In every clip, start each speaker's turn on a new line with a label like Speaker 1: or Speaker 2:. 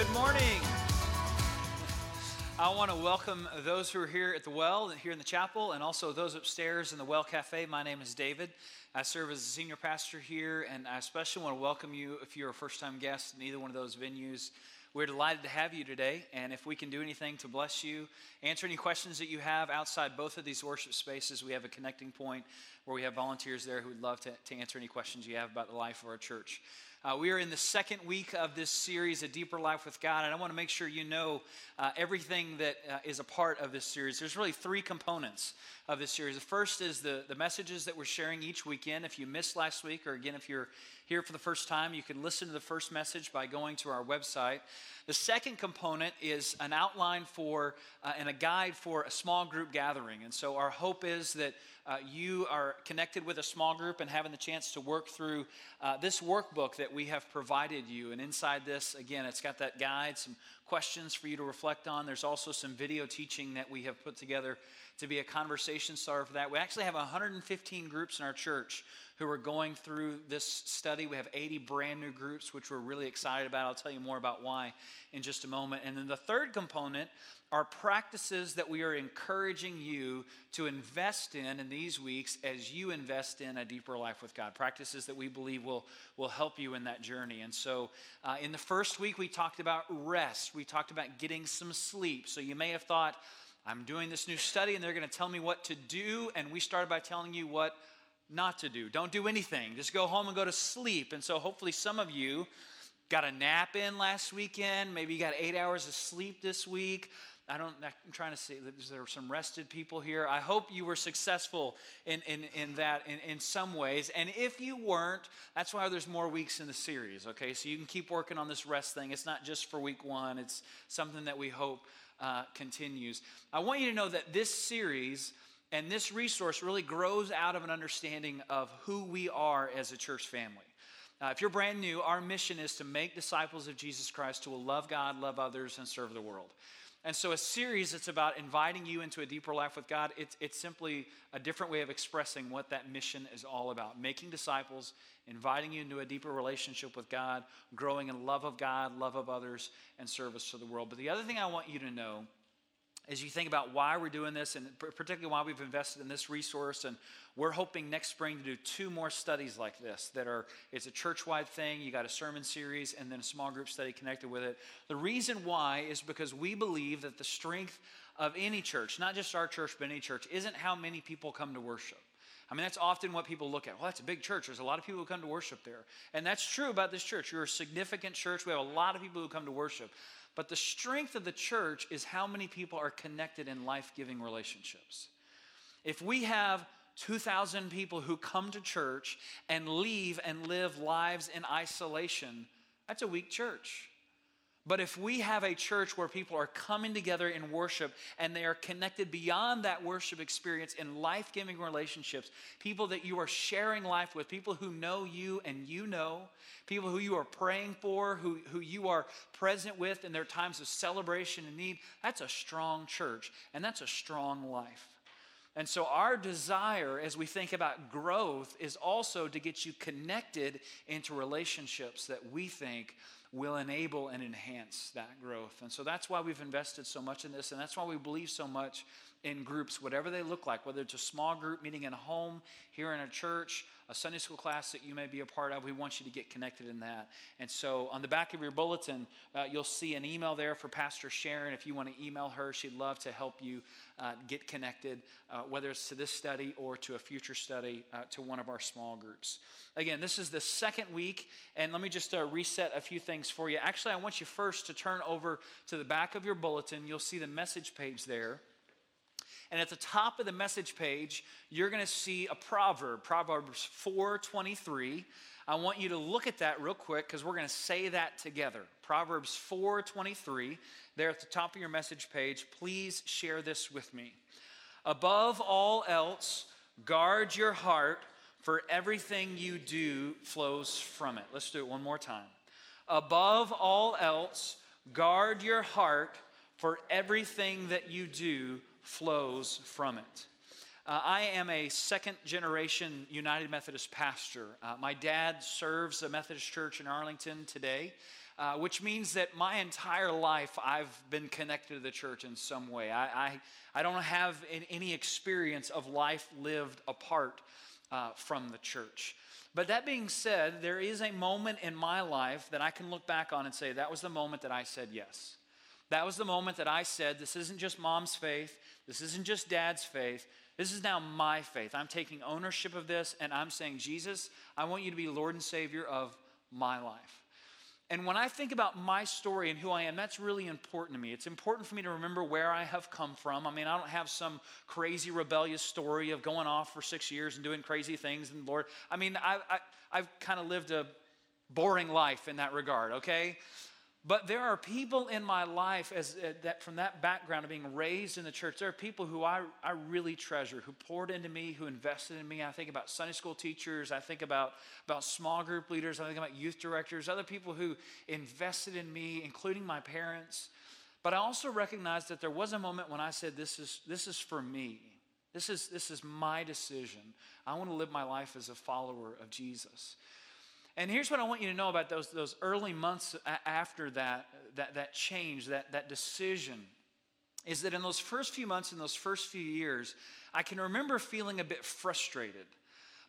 Speaker 1: Good morning. I want to welcome those who are here at the well, here in the chapel, and also those upstairs in the Well Cafe. My name is David. I serve as a senior pastor here, and I especially want to welcome you if you're a first time guest in either one of those venues. We're delighted to have you today, and if we can do anything to bless you, answer any questions that you have outside both of these worship spaces, we have a connecting point where we have volunteers there who would love to, to answer any questions you have about the life of our church. Uh, we are in the second week of this series, A Deeper Life with God, and I want to make sure you know uh, everything that uh, is a part of this series. There's really three components of this series. The first is the, the messages that we're sharing each weekend. If you missed last week, or again, if you're here for the first time, you can listen to the first message by going to our website. The second component is an outline for uh, and a guide for a small group gathering. And so our hope is that uh, you are connected with a small group and having the chance to work through uh, this workbook that we have provided you. And inside this, again, it's got that guide, some questions for you to reflect on. There's also some video teaching that we have put together to be a conversation starter for that. We actually have 115 groups in our church who are going through this study. We have 80 brand new groups, which we're really excited about. I'll tell you more about why in just a moment. And then the third component are practices that we are encouraging you to invest in in these weeks as you invest in a deeper life with God. Practices that we believe will, will help you in that journey. And so, uh, in the first week, we talked about rest, we talked about getting some sleep. So, you may have thought, I'm doing this new study and they're going to tell me what to do. And we started by telling you what not to do. Don't do anything. Just go home and go to sleep. And so hopefully some of you got a nap in last weekend. Maybe you got eight hours of sleep this week. I don't, I'm trying to see, there are some rested people here. I hope you were successful in, in, in that in, in some ways. And if you weren't, that's why there's more weeks in the series, okay? So you can keep working on this rest thing. It's not just for week one, it's something that we hope uh, continues. I want you to know that this series and this resource really grows out of an understanding of who we are as a church family. Uh, if you're brand new, our mission is to make disciples of Jesus Christ who will love God, love others, and serve the world. And so, a series that's about inviting you into a deeper life with God, it's, it's simply a different way of expressing what that mission is all about making disciples, inviting you into a deeper relationship with God, growing in love of God, love of others, and service to the world. But the other thing I want you to know as you think about why we're doing this and particularly why we've invested in this resource and we're hoping next spring to do two more studies like this that are it's a church-wide thing you got a sermon series and then a small group study connected with it the reason why is because we believe that the strength of any church not just our church but any church isn't how many people come to worship I mean, that's often what people look at. Well, that's a big church. There's a lot of people who come to worship there. And that's true about this church. You're a significant church. We have a lot of people who come to worship. But the strength of the church is how many people are connected in life giving relationships. If we have 2,000 people who come to church and leave and live lives in isolation, that's a weak church. But if we have a church where people are coming together in worship and they are connected beyond that worship experience in life giving relationships, people that you are sharing life with, people who know you and you know, people who you are praying for, who, who you are present with in their times of celebration and need, that's a strong church and that's a strong life. And so, our desire as we think about growth is also to get you connected into relationships that we think will enable and enhance that growth. And so that's why we've invested so much in this, and that's why we believe so much in groups, whatever they look like, whether it's a small group meeting in a home, here in a church, a Sunday school class that you may be a part of. We want you to get connected in that. And so on the back of your bulletin, uh, you'll see an email there for Pastor Sharon. If you want to email her, she'd love to help you uh, get connected, uh, whether it's to this study or to a future study uh, to one of our small groups. Again, this is the second week, and let me just uh, reset a few things for you. Actually, I want you first to turn over to the back of your bulletin. You'll see the message page there. And at the top of the message page, you're going to see a proverb, Proverbs 4:23. I want you to look at that real quick because we're going to say that together. Proverbs 4:23, there at the top of your message page. Please share this with me. Above all else, guard your heart, for everything you do flows from it. Let's do it one more time. Above all else, guard your heart, for everything that you do flows from it. Uh, I am a second generation United Methodist pastor. Uh, my dad serves a Methodist church in Arlington today. uh, which means that my entire life I've been connected to the church in some way. I, I, I don't have any experience of life lived apart uh, from the church. But that being said, there is a moment in my life that I can look back on and say, that was the moment that I said yes. That was the moment that I said, this isn't just mom's faith, this isn't just dad's faith, this is now my faith. I'm taking ownership of this and I'm saying, Jesus, I want you to be Lord and Savior of my life. And when I think about my story and who I am, that's really important to me. It's important for me to remember where I have come from. I mean, I don't have some crazy rebellious story of going off for six years and doing crazy things. And Lord, I mean, I, I, I've kind of lived a boring life in that regard, okay? But there are people in my life as, uh, that from that background of being raised in the church, there are people who I, I really treasure, who poured into me, who invested in me. I think about Sunday school teachers, I think about, about small group leaders, I think about youth directors, other people who invested in me, including my parents. But I also recognize that there was a moment when I said, This is, this is for me. This is, this is my decision. I want to live my life as a follower of Jesus. And here's what I want you to know about those, those early months after that, that, that change, that, that decision, is that in those first few months, in those first few years, I can remember feeling a bit frustrated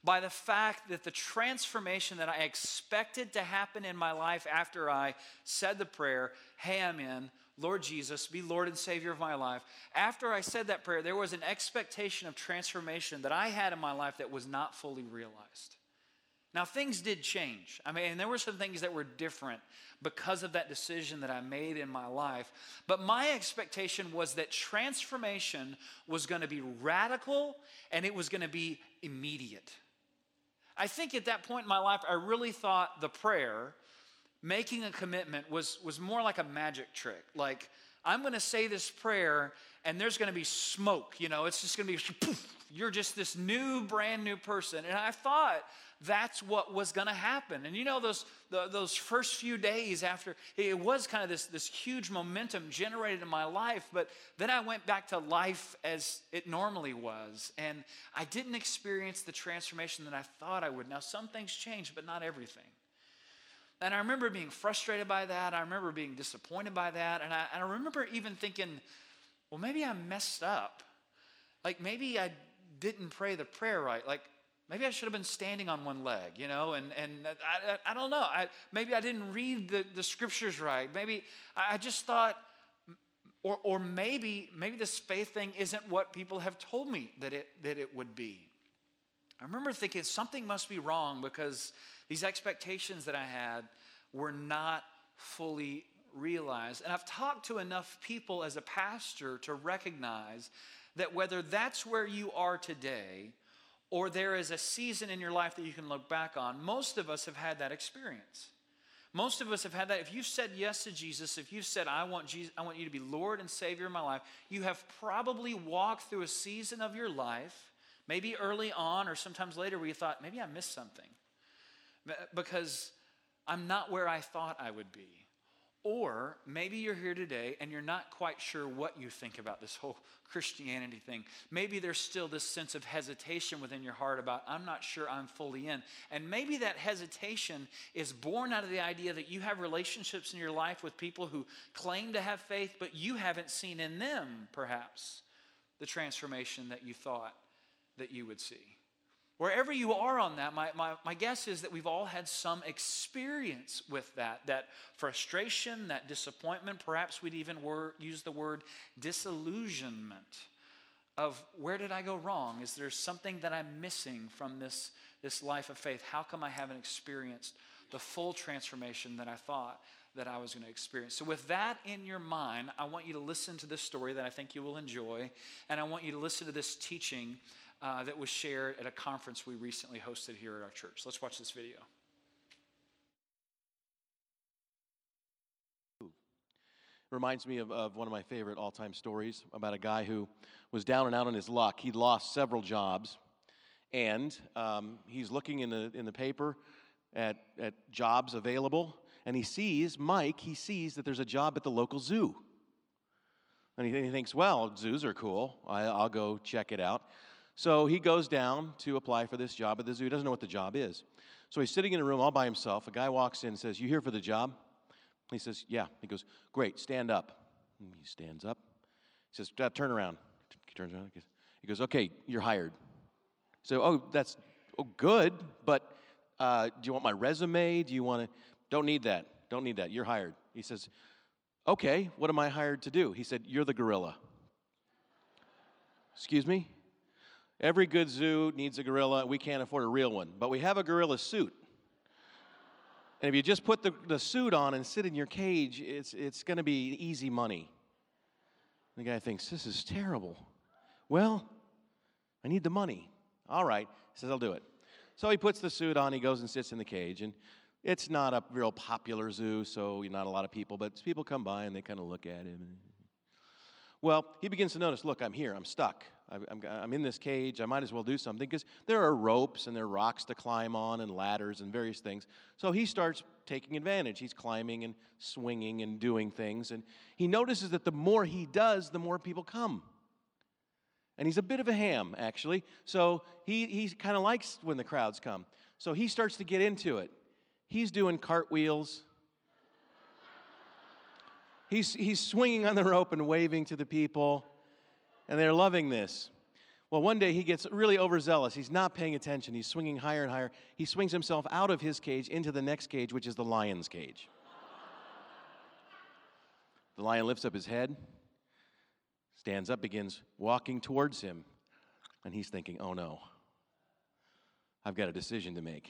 Speaker 1: by the fact that the transformation that I expected to happen in my life after I said the prayer, Hey, I'm in, Lord Jesus, be Lord and Savior of my life. After I said that prayer, there was an expectation of transformation that I had in my life that was not fully realized. Now, things did change. I mean, and there were some things that were different because of that decision that I made in my life. But my expectation was that transformation was going to be radical and it was going to be immediate. I think at that point in my life, I really thought the prayer, making a commitment, was, was more like a magic trick. Like, I'm going to say this prayer and there's going to be smoke. You know, it's just going to be poof, you're just this new, brand new person. And I thought that's what was going to happen. And you know, those, the, those first few days after, it was kind of this, this huge momentum generated in my life, but then I went back to life as it normally was. And I didn't experience the transformation that I thought I would. Now, some things changed, but not everything. And I remember being frustrated by that. I remember being disappointed by that. And I, and I remember even thinking, well, maybe I messed up. Like maybe I didn't pray the prayer right. Like maybe I should have been standing on one leg, you know, and, and I, I, I don't know. I, maybe I didn't read the, the scriptures right. Maybe I just thought, or, or maybe, maybe this faith thing isn't what people have told me that it, that it would be. I remember thinking something must be wrong because these expectations that I had were not fully realized. And I've talked to enough people as a pastor to recognize that whether that's where you are today or there is a season in your life that you can look back on, most of us have had that experience. Most of us have had that. If you said yes to Jesus, if you said, I want, Jesus, I want you to be Lord and Savior in my life, you have probably walked through a season of your life, maybe early on or sometimes later, where you thought, maybe I missed something because I'm not where I thought I would be. Or maybe you're here today and you're not quite sure what you think about this whole Christianity thing. Maybe there's still this sense of hesitation within your heart about, I'm not sure I'm fully in. And maybe that hesitation is born out of the idea that you have relationships in your life with people who claim to have faith, but you haven't seen in them, perhaps, the transformation that you thought that you would see. Wherever you are on that, my, my, my guess is that we've all had some experience with that, that frustration, that disappointment. Perhaps we'd even wor- use the word disillusionment of where did I go wrong? Is there something that I'm missing from this, this life of faith? How come I haven't experienced the full transformation that I thought that I was going to experience? So, with that in your mind, I want you to listen to this story that I think you will enjoy, and I want you to listen to this teaching uh, that was shared at a conference we recently hosted here at our church. Let's watch this video.
Speaker 2: reminds me of, of one of my favorite all time stories about a guy who was down and out on his luck. He'd lost several jobs, and um, he's looking in the, in the paper at, at jobs available, and he sees, Mike, he sees that there's a job at the local zoo. And he, he thinks, well, zoos are cool. I, I'll go check it out. So he goes down to apply for this job at the zoo. He doesn't know what the job is. So he's sitting in a room all by himself. A guy walks in and says, You here for the job? He says, Yeah. He goes, Great, stand up. And he stands up. He says, "Uh, Turn around. He turns around. He goes, Okay, you're hired. So, oh, that's oh, good, but uh, do you want my resume? Do you want to? Don't need that. Don't need that. You're hired. He says, Okay, what am I hired to do? He said, You're the gorilla. Excuse me? Every good zoo needs a gorilla. We can't afford a real one, but we have a gorilla suit. And if you just put the, the suit on and sit in your cage, it's, it's going to be easy money. The guy thinks, This is terrible. Well, I need the money. All right. He says, I'll do it. So he puts the suit on, he goes and sits in the cage. And it's not a real popular zoo, so not a lot of people, but people come by and they kind of look at him. Well, he begins to notice look, I'm here, I'm stuck. I'm, I'm in this cage, I might as well do something because there are ropes and there are rocks to climb on and ladders and various things. So he starts taking advantage. He's climbing and swinging and doing things. And he notices that the more he does, the more people come. And he's a bit of a ham, actually. So he, he kind of likes when the crowds come. So he starts to get into it. He's doing cartwheels. He's, he's swinging on the rope and waving to the people, and they're loving this. Well, one day he gets really overzealous. He's not paying attention. He's swinging higher and higher. He swings himself out of his cage into the next cage, which is the lion's cage. the lion lifts up his head, stands up, begins walking towards him, and he's thinking, oh no, I've got a decision to make.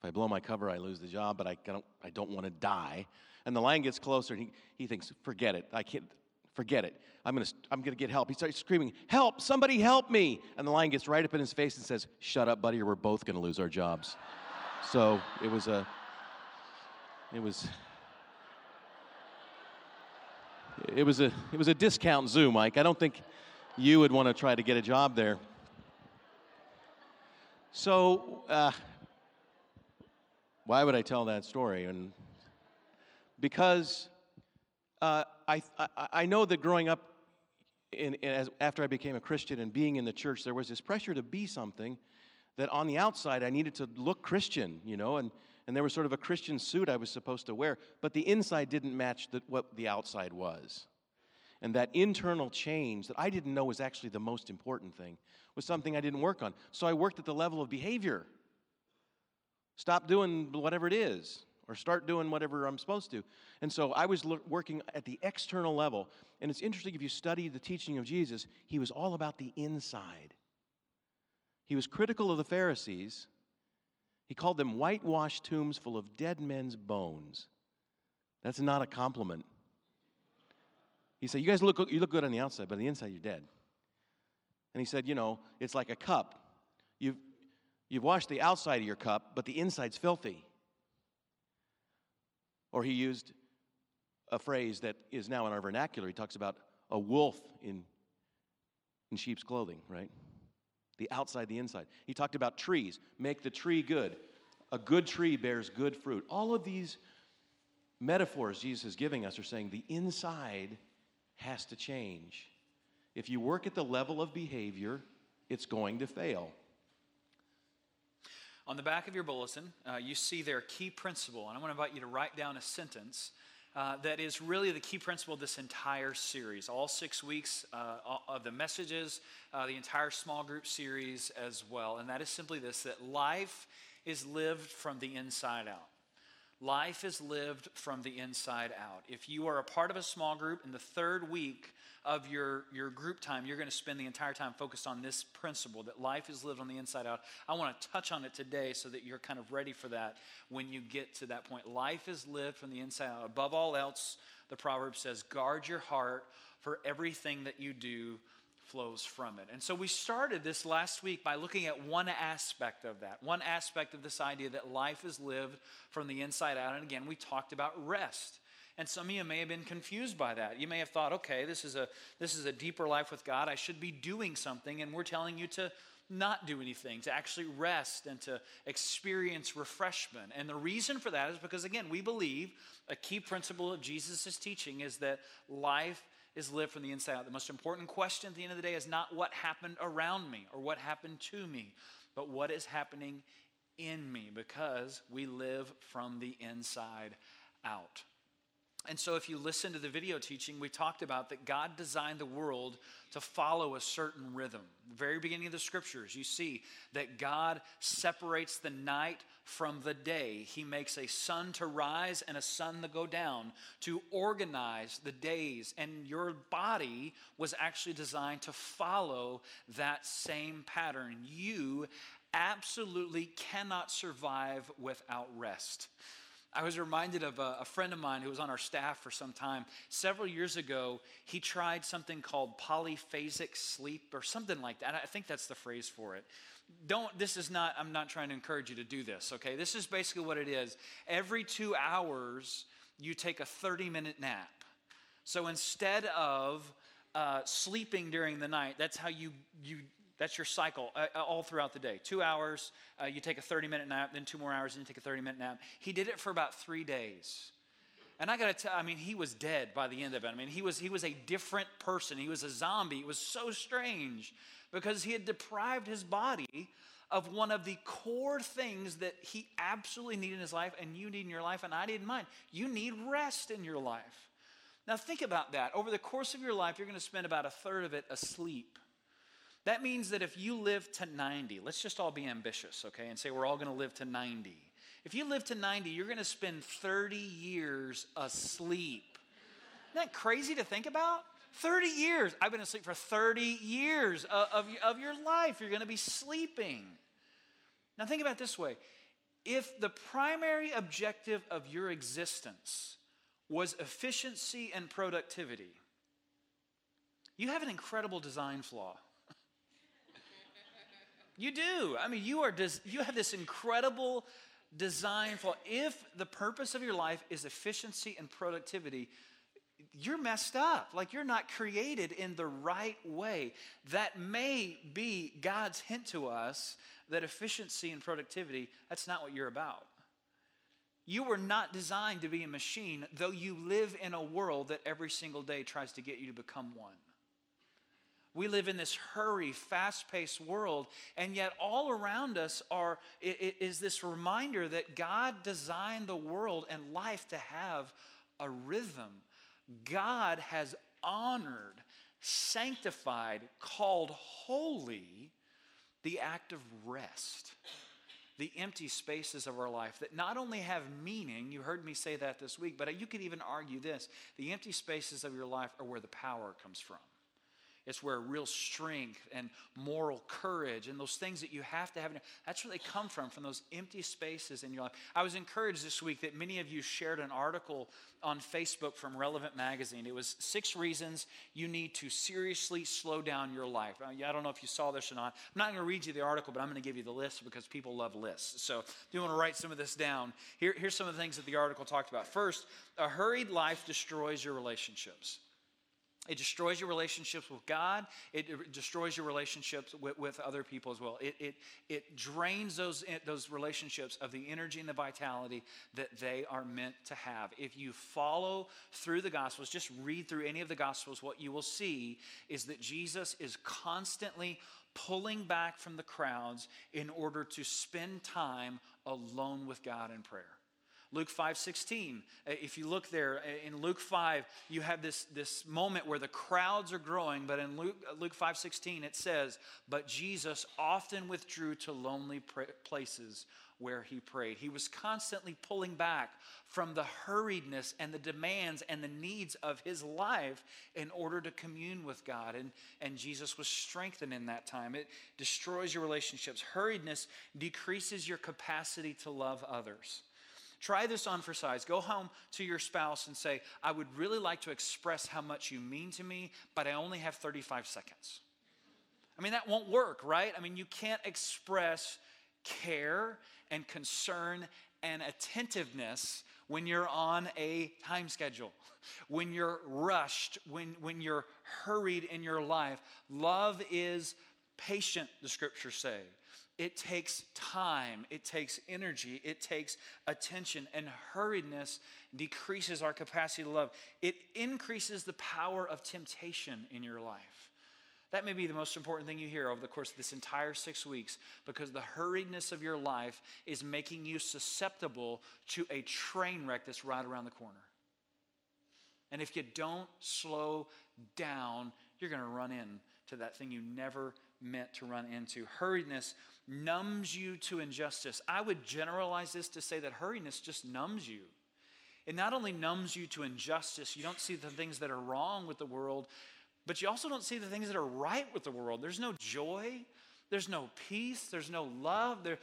Speaker 2: If I blow my cover, I lose the job, but I don't, I don't want to die. And the lion gets closer, and he, he thinks, forget it. I can't, forget it. I'm going to I'm to get help. He starts screaming, help, somebody help me. And the lion gets right up in his face and says, shut up, buddy, or we're both going to lose our jobs. So it was a, it was, it was a, it was a discount zoo, Mike. I don't think you would want to try to get a job there. So, uh, why would I tell that story? And because uh, I, I, I, know that growing up, in, in, as, after I became a Christian and being in the church, there was this pressure to be something that on the outside I needed to look Christian, you know, and, and there was sort of a Christian suit I was supposed to wear, but the inside didn't match the, what the outside was. And that internal change that I didn't know was actually the most important thing was something I didn't work on. So I worked at the level of behavior. Stop doing whatever it is, or start doing whatever I'm supposed to. And so I was working at the external level. And it's interesting if you study the teaching of Jesus, he was all about the inside. He was critical of the Pharisees. He called them whitewashed tombs full of dead men's bones. That's not a compliment. He said, You guys look, you look good on the outside, but on the inside, you're dead. And he said, You know, it's like a cup. You've, you've washed the outside of your cup, but the inside's filthy. Or he used a phrase that is now in our vernacular. He talks about a wolf in, in sheep's clothing, right? The outside, the inside. He talked about trees. Make the tree good. A good tree bears good fruit. All of these metaphors Jesus is giving us are saying the inside has to change. If you work at the level of behavior, it's going to fail.
Speaker 1: On the back of your bulletin, uh, you see their key principle, and I want to invite you to write down a sentence uh, that is really the key principle of this entire series. All six weeks uh, of the messages, uh, the entire small group series as well. And that is simply this that life is lived from the inside out. Life is lived from the inside out. If you are a part of a small group in the third week of your, your group time, you're going to spend the entire time focused on this principle that life is lived on the inside out. I want to touch on it today so that you're kind of ready for that when you get to that point. Life is lived from the inside out. Above all else, the proverb says, guard your heart, for everything that you do flows from it. And so we started this last week by looking at one aspect of that, one aspect of this idea that life is lived from the inside out. And again, we talked about rest. And some of you may have been confused by that. You may have thought, okay, this is a this is a deeper life with God. I should be doing something, and we're telling you to not do anything, to actually rest and to experience refreshment. And the reason for that is because, again, we believe a key principle of Jesus' teaching is that life is live from the inside out. The most important question at the end of the day is not what happened around me or what happened to me, but what is happening in me because we live from the inside out. And so, if you listen to the video teaching, we talked about that God designed the world to follow a certain rhythm. The Very beginning of the scriptures, you see that God separates the night from the day. He makes a sun to rise and a sun to go down to organize the days. And your body was actually designed to follow that same pattern. You absolutely cannot survive without rest. I was reminded of a, a, friend of mine who was on our staff for some time. Several years ago, he tried something called polyphasic sleep or something like that. I think that's the phrase for it. Don't, this is not, I'm not trying to encourage you to do this, okay? This is basically what it is. Every two hours, you take a 30 minute nap. So instead of uh, sleeping during the night, that's how you, you that's your cycle uh, uh, all throughout the day. Two hours, uh, you take a 30 minute nap, then two more hours, and you take a 30 minute nap. He did it for about three days. And I got to tell, I mean, he was dead by the end of it. I mean, he was, he was a different person. He was a zombie. It was so strange because he had deprived his body of one of the core things that he absolutely needed in his life, and you need in your life, and I need in mine. You need rest in your life. Now, think about that. Over the course of your life, you're going to spend about a third of it asleep. That means that if you live to 90, let's just all be ambitious, okay, and say we're all going to live to 90. If you live to 90, you're going to spend 30 years asleep. Isn't that crazy to think about? 30 years. I've been asleep for 30 years of, of, of your life. You're going to be sleeping. Now, think about this way if the primary objective of your existence was efficiency and productivity, you have an incredible design flaw. You do. I mean, you are des- you have this incredible design flaw. If the purpose of your life is efficiency and productivity, you're messed up. Like you're not created in the right way. That may be God's hint to us that efficiency and productivity, that's not what you're about. You were not designed to be a machine, though you live in a world that every single day tries to get you to become one. We live in this hurry, fast paced world, and yet all around us are, is this reminder that God designed the world and life to have a rhythm. God has honored, sanctified, called holy the act of rest the empty spaces of our life that not only have meaning, you heard me say that this week, but you could even argue this the empty spaces of your life are where the power comes from. It's where real strength and moral courage and those things that you have to have, that's where they come from, from those empty spaces in your life. I was encouraged this week that many of you shared an article on Facebook from Relevant Magazine. It was six reasons you need to seriously slow down your life. I don't know if you saw this or not. I'm not going to read you the article, but I'm going to give you the list because people love lists. So if you want to write some of this down, here, here's some of the things that the article talked about. First, a hurried life destroys your relationships. It destroys your relationships with God. It destroys your relationships with, with other people as well. It, it, it drains those, eh, those relationships of the energy and the vitality that they are meant to have. If you follow through the Gospels, just read through any of the Gospels, what you will see is that Jesus is constantly pulling back from the crowds in order to spend time alone with God in prayer. Luke 5 16. Uh, if you look there uh, in Luke 5, you have this, this moment where the crowds are growing, but in Luke, uh, Luke 5 16, it says, But Jesus often withdrew to lonely places where he prayed. He was constantly pulling back from the hurriedness and the demands and the needs of his life in order to commune with God. And, and Jesus was strengthened in that time. It destroys your relationships. Hurriedness decreases your capacity to love others. Try this on for size. Go home to your spouse and say, I would really like to express how much you mean to me, but I only have 35 seconds. I mean, that won't work, right? I mean, you can't express care and concern and attentiveness when you're on a time schedule, when you're rushed, when, when you're hurried in your life. Love is patient, the scriptures say. It takes time, it takes energy, it takes attention, and hurriedness decreases our capacity to love. It increases the power of temptation in your life. That may be the most important thing you hear over the course of this entire six weeks because the hurriedness of your life is making you susceptible to a train wreck that's right around the corner. And if you don't slow down, you're going to run into that thing you never meant to run into. Hurriedness numbs you to injustice. I would generalize this to say that hurriedness just numbs you. It not only numbs you to injustice, you don't see the things that are wrong with the world, but you also don't see the things that are right with the world. There's no joy, there's no peace, there's no love. There,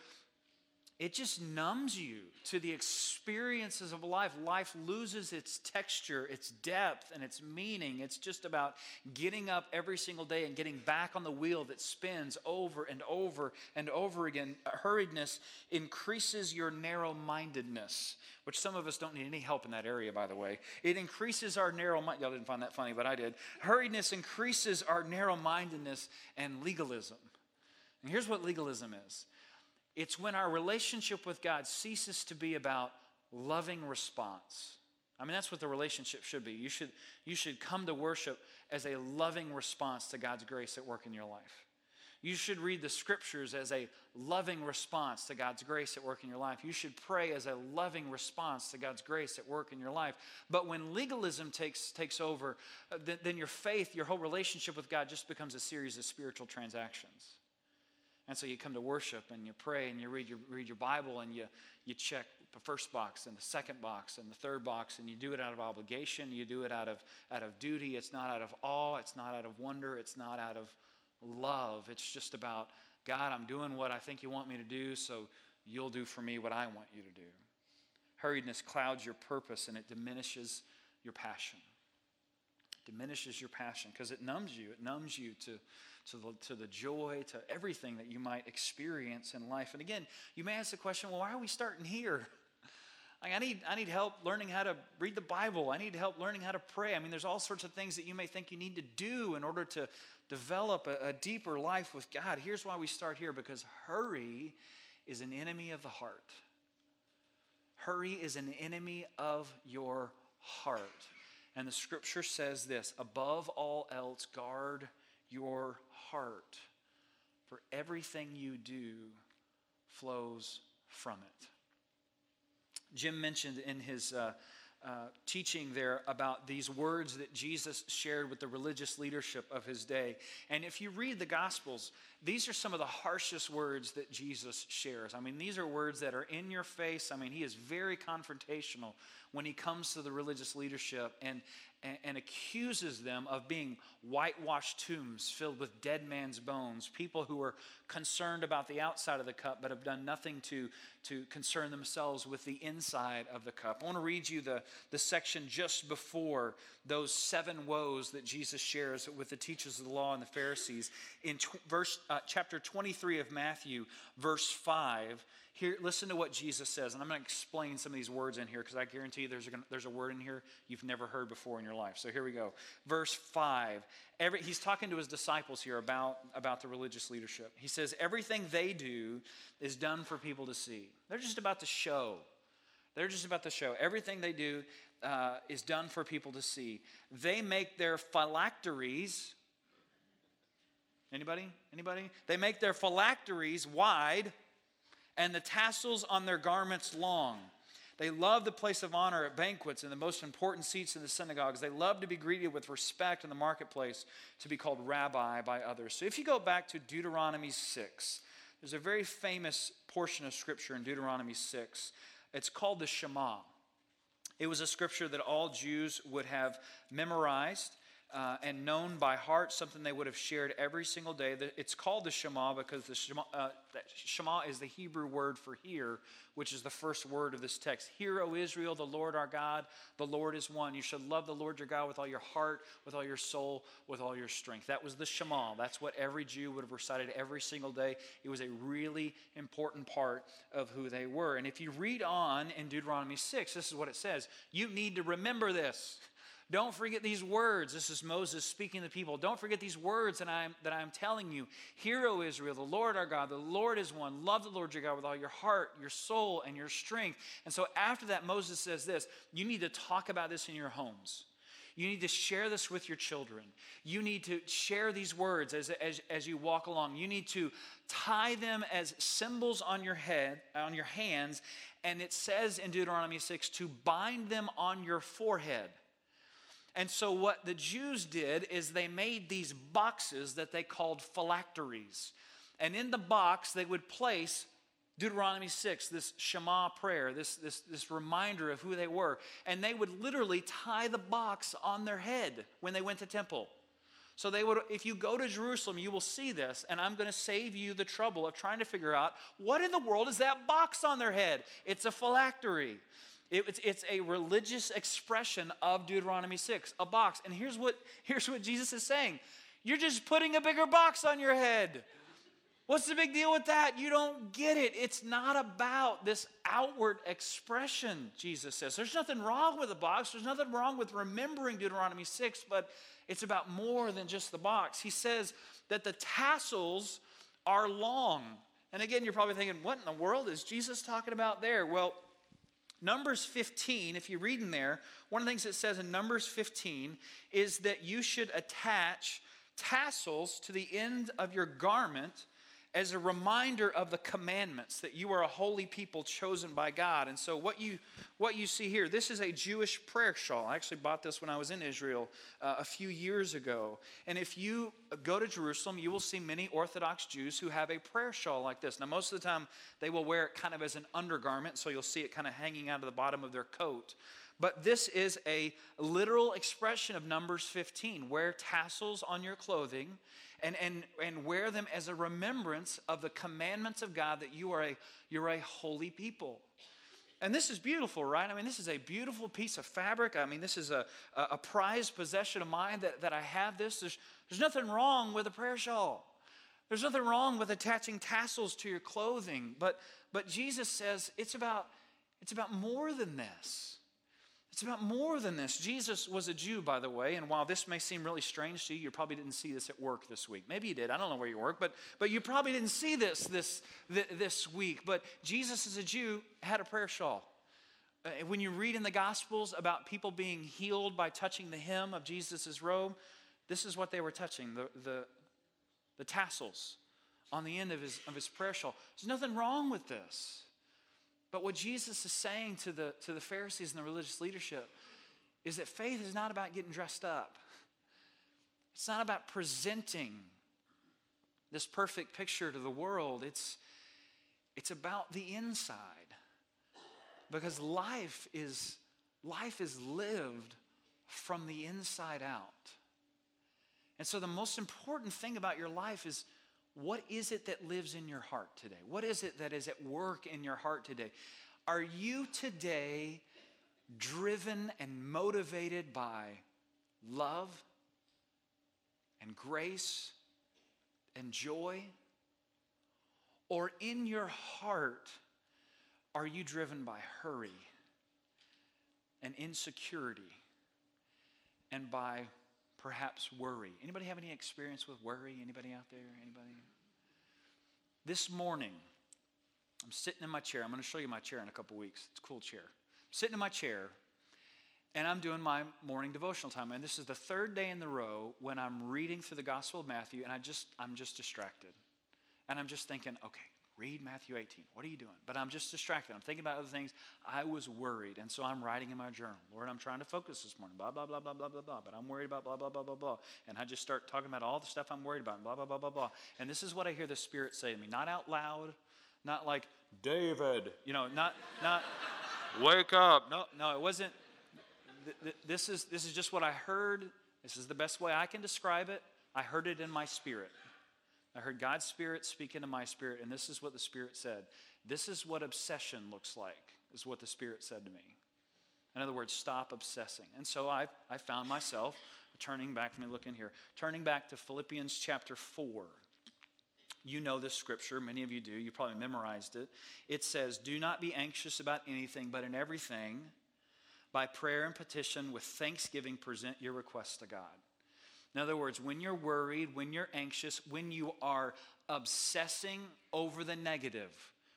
Speaker 1: it just numbs you to the experiences of life. Life loses its texture, its depth, and its meaning. It's just about getting up every single day and getting back on the wheel that spins over and over and over again. Hurriedness increases your narrow mindedness, which some of us don't need any help in that area, by the way. It increases our narrow mind. Y'all didn't find that funny, but I did. Hurriedness increases our narrow mindedness and legalism. And here's what legalism is it's when our relationship with God ceases to be about loving response. I mean, that's what the relationship should be. You should, you should come to worship as a loving response to God's grace at work in your life. You should read the scriptures as a loving response to God's grace at work in your life. You should pray as a loving response to God's grace at work in your life. But when legalism takes, takes over, uh, then, then your faith, your whole relationship with God just becomes a series of spiritual transactions. And so you come to worship and you pray and you read your, read your Bible and you, you check the first box and the second box and the third box and you do it out of obligation. You do it out of, out of duty. It's not out of awe. It's not out of wonder. It's not out of love. It's just about, God, I'm doing what I think you want me to do, so you'll do for me what I want you to do. Hurriedness clouds your purpose and it diminishes your passion. Diminishes your passion because it numbs you. It numbs you to to the, to the joy, to everything that you might experience in life. And again, you may ask the question, well, why are we starting here? I need, I need help learning how to read the Bible. I need help learning how to pray. I mean, there's all sorts of things that you may think you need to do in order to develop a, a deeper life with God. Here's why we start here because hurry is an enemy of the heart. Hurry is an enemy of your heart. And the scripture says this above all else, guard your heart, for everything you do flows from it. Jim mentioned in his uh, uh, teaching there about these words that Jesus shared with the religious leadership of his day. And if you read the Gospels, these are some of the harshest words that Jesus shares. I mean, these are words that are in your face. I mean, he is very confrontational when he comes to the religious leadership and, and, and, accuses them of being whitewashed tombs filled with dead man's bones, people who are concerned about the outside of the cup but have done nothing to, to concern themselves with the inside of the cup. I want to read you the, the section just before those seven woes that Jesus shares with the teachers of the law and the Pharisees. In tw- verse, uh, chapter 23 of Matthew, verse 5, here, listen to what Jesus says, and I'm going to explain some of these words in here because I guarantee you there's a, there's a word in here you've never heard before in your life. So here we go. Verse 5. Every, he's talking to his disciples here about, about the religious leadership. He says, Everything they do is done for people to see. They're just about to show. They're just about to show. Everything they do uh, is done for people to see. They make their phylacteries. Anybody? Anybody? They make their phylacteries wide and the tassels on their garments long. They love the place of honor at banquets and the most important seats in the synagogues. They love to be greeted with respect in the marketplace, to be called rabbi by others. So if you go back to Deuteronomy 6, there's a very famous portion of scripture in Deuteronomy 6. It's called the Shema. It was a scripture that all Jews would have memorized uh, and known by heart, something they would have shared every single day. It's called the Shema because the Shema, uh, Shema is the Hebrew word for hear, which is the first word of this text. Hear, O Israel, the Lord our God, the Lord is one. You should love the Lord your God with all your heart, with all your soul, with all your strength. That was the Shema. That's what every Jew would have recited every single day. It was a really important part of who they were. And if you read on in Deuteronomy 6, this is what it says You need to remember this. Don't forget these words. This is Moses speaking to the people. Don't forget these words that I'm, that I'm telling you. Hear, O Israel, the Lord our God, the Lord is one. Love the Lord your God with all your heart, your soul, and your strength. And so after that, Moses says this you need to talk about this in your homes. You need to share this with your children. You need to share these words as, as, as you walk along. You need to tie them as symbols on your head, on your hands. And it says in Deuteronomy 6 to bind them on your forehead. And so, what the Jews did is they made these boxes that they called phylacteries. And in the box, they would place Deuteronomy 6, this Shema prayer, this, this, this reminder of who they were. And they would literally tie the box on their head when they went to temple. So they would, if you go to Jerusalem, you will see this, and I'm going to save you the trouble of trying to figure out what in the world is that box on their head. It's a phylactery. It, it's, it's a religious expression of Deuteronomy 6, a box. And here's what, here's what Jesus is saying You're just putting a bigger box on your head. What's the big deal with that? You don't get it. It's not about this outward expression, Jesus says. There's nothing wrong with the box. There's nothing wrong with remembering Deuteronomy 6, but it's about more than just the box. He says that the tassels are long. And again, you're probably thinking, what in the world is Jesus talking about there? Well, Numbers 15, if you read in there, one of the things it says in Numbers 15 is that you should attach tassels to the end of your garment as a reminder of the commandments that you are a holy people chosen by God. And so what you what you see here, this is a Jewish prayer shawl. I actually bought this when I was in Israel uh, a few years ago. And if you go to Jerusalem, you will see many Orthodox Jews who have a prayer shawl like this. Now most of the time they will wear it kind of as an undergarment, so you'll see it kind of hanging out of the bottom of their coat. But this is a literal expression of Numbers 15. Wear tassels on your clothing and, and, and wear them as a remembrance of the commandments of God that you are a, you're a holy people. And this is beautiful, right? I mean, this is a beautiful piece of fabric. I mean, this is a, a, prized possession of mine that, that I have this. There's, there's nothing wrong with a prayer shawl. There's nothing wrong with attaching tassels to your clothing. But, but Jesus says it's about, it's about more than this. It's about more than this. Jesus was a Jew, by the way, and while this may seem really strange to you, you probably didn't see this at work this week. Maybe you did. I don't know where you work, but, but you probably didn't see this this, this week. But Jesus, as a Jew, had a prayer shawl. Uh, when you read in the Gospels about people being healed by touching the hem of Jesus' robe, this is what they were touching the, the, the tassels on the end of his, of his prayer shawl. There's nothing wrong with this. But what Jesus is saying to the, to the Pharisees and the religious leadership is that faith is not about getting dressed up. It's not about presenting this perfect picture to the world. It's, it's about the inside. Because life is, life is lived from the inside out. And so the most important thing about your life is what is it that lives in your heart today? What is it that is at work in your heart today? Are you today driven and motivated by love and grace and joy? Or in your heart, are you driven by hurry and insecurity and by perhaps worry. Anybody have any experience with worry? Anybody out there? Anybody? This morning, I'm sitting in my chair. I'm going to show you my chair in a couple weeks. It's a cool chair. I'm sitting in my chair, and I'm doing my morning devotional time. And this is the third day in the row when I'm reading through the Gospel of Matthew, and I just I'm just distracted, and I'm just thinking, okay, Read Matthew 18. What are you doing? But I'm just distracted. I'm thinking about other things. I was worried. And so I'm writing in my journal. Lord, I'm trying to focus this morning. Blah, blah, blah, blah, blah, blah, blah. But I'm worried about blah, blah, blah, blah, blah. And I just start talking about all the stuff I'm worried about. Blah, blah, blah, blah, blah. And this is what I hear the Spirit say to me. Not out loud. Not like, David. You know, not, not, wake up. No, no, it wasn't. This is, this is just what I heard. This is the best way I can describe it. I heard it in my spirit. I heard God's Spirit speak into my spirit, and this is what the Spirit said. This is what obsession looks like, is what the Spirit said to me. In other words, stop obsessing. And so I, I found myself turning back, let me look in here, turning back to Philippians chapter 4. You know this scripture, many of you do, you probably memorized it. It says, Do not be anxious about anything, but in everything, by prayer and petition, with thanksgiving, present your requests to God. In other words, when you're worried, when you're anxious, when you are obsessing over the negative,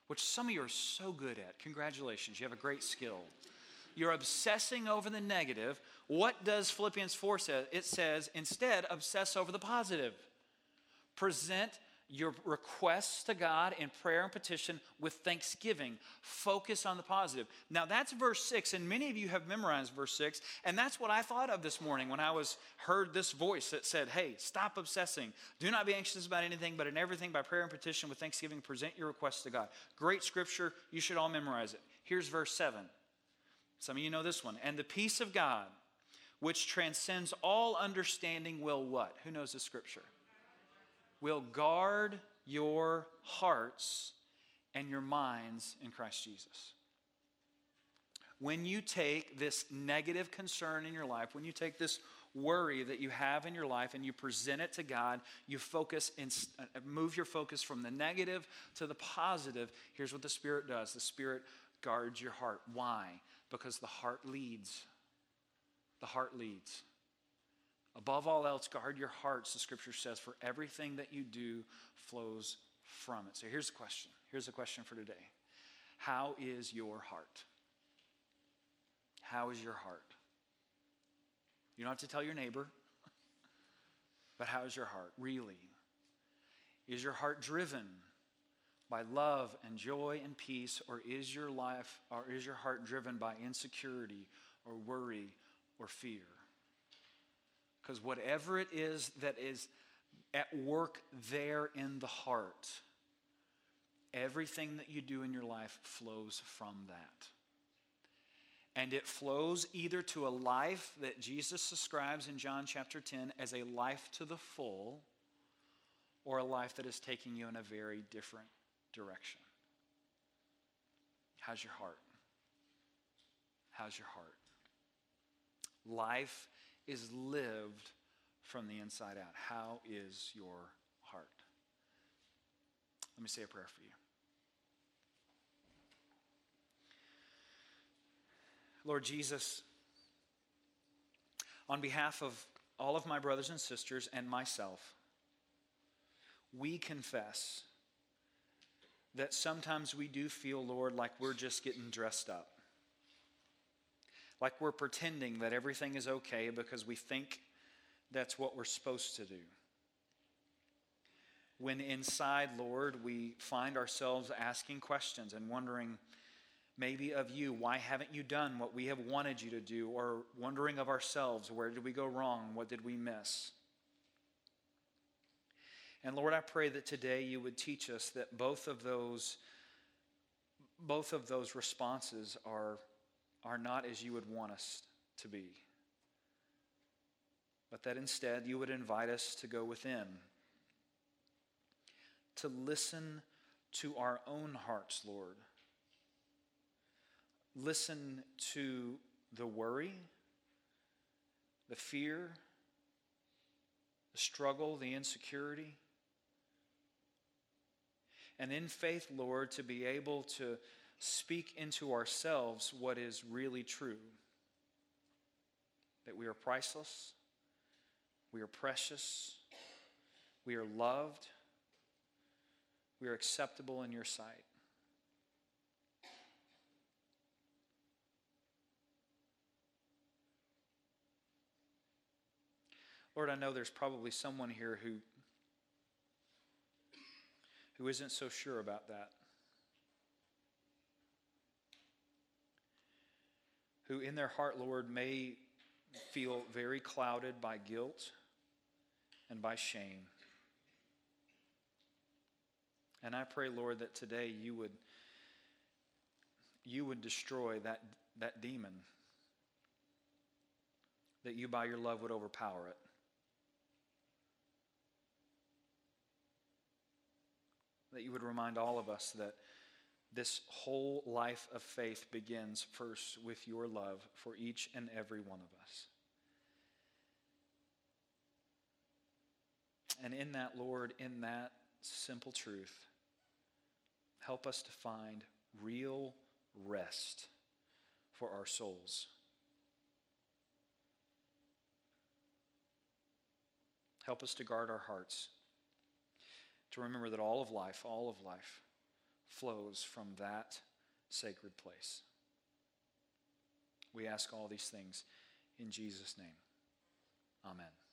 Speaker 1: which some of you are so good at, congratulations, you have a great skill. You're obsessing over the negative. What does Philippians 4 say? It says, instead, obsess over the positive. Present your requests to God in prayer and petition with thanksgiving. Focus on the positive. Now, that's verse 6, and many of you have memorized verse 6, and that's what I thought of this morning when I was heard this voice that said, Hey, stop obsessing. Do not be anxious about anything, but in everything by prayer and petition with thanksgiving, present your requests to God. Great scripture. You should all memorize it. Here's verse 7. Some of you know this one. And the peace of God, which transcends all understanding, will what? Who knows the scripture? Will guard your hearts and your minds in Christ Jesus. When you take this negative concern in your life, when you take this worry that you have in your life and you present it to God, you focus and uh, move your focus from the negative to the positive. Here's what the Spirit does the Spirit guards your heart. Why? Because the heart leads. The heart leads. Above all else, guard your hearts, the scripture says, for everything that you do flows from it. So here's the question. Here's the question for today How is your heart? How is your heart? You don't have to tell your neighbor, but how is your heart really? Is your heart driven by love and joy and peace, or is your life, or is your heart driven by insecurity or worry or fear? Because whatever it is that is at work there in the heart, everything that you do in your life flows from that. And it flows either to a life that Jesus describes in John chapter 10 as a life to the full, or a life that is taking you in a very different direction. How's your heart? How's your heart? Life is lived from the inside out. How is your heart? Let me say a prayer for you. Lord Jesus, on behalf of all of my brothers and sisters and myself, we confess that sometimes we do feel, Lord, like we're just getting dressed up like we're pretending that everything is okay because we think that's what we're supposed to do. When inside, Lord, we find ourselves asking questions and wondering, maybe of you, why haven't you done what we have wanted you to do? Or wondering of ourselves, where did we go wrong? What did we miss? And Lord, I pray that today you would teach us that both of those both of those responses are are not as you would want us to be, but that instead you would invite us to go within, to listen to our own hearts, Lord. Listen to the worry, the fear, the struggle, the insecurity. And in faith, Lord, to be able to speak into ourselves what is really true that we are priceless, we are precious, we are loved, we are acceptable in your sight. Lord, I know there's probably someone here who, who isn't so sure about that. Who in their heart, Lord, may feel very clouded by guilt and by shame. And I pray, Lord, that today you would you would destroy that, that demon. That you by your love would overpower it. That you would remind all of us that this whole life of faith begins first with your love for each and every one of us. And in that, Lord, in that simple truth, help us to find real rest for our souls. Help us to guard our hearts, to remember that all of life, all of life, flows from that sacred place. We ask all these things in Jesus' name. Amen.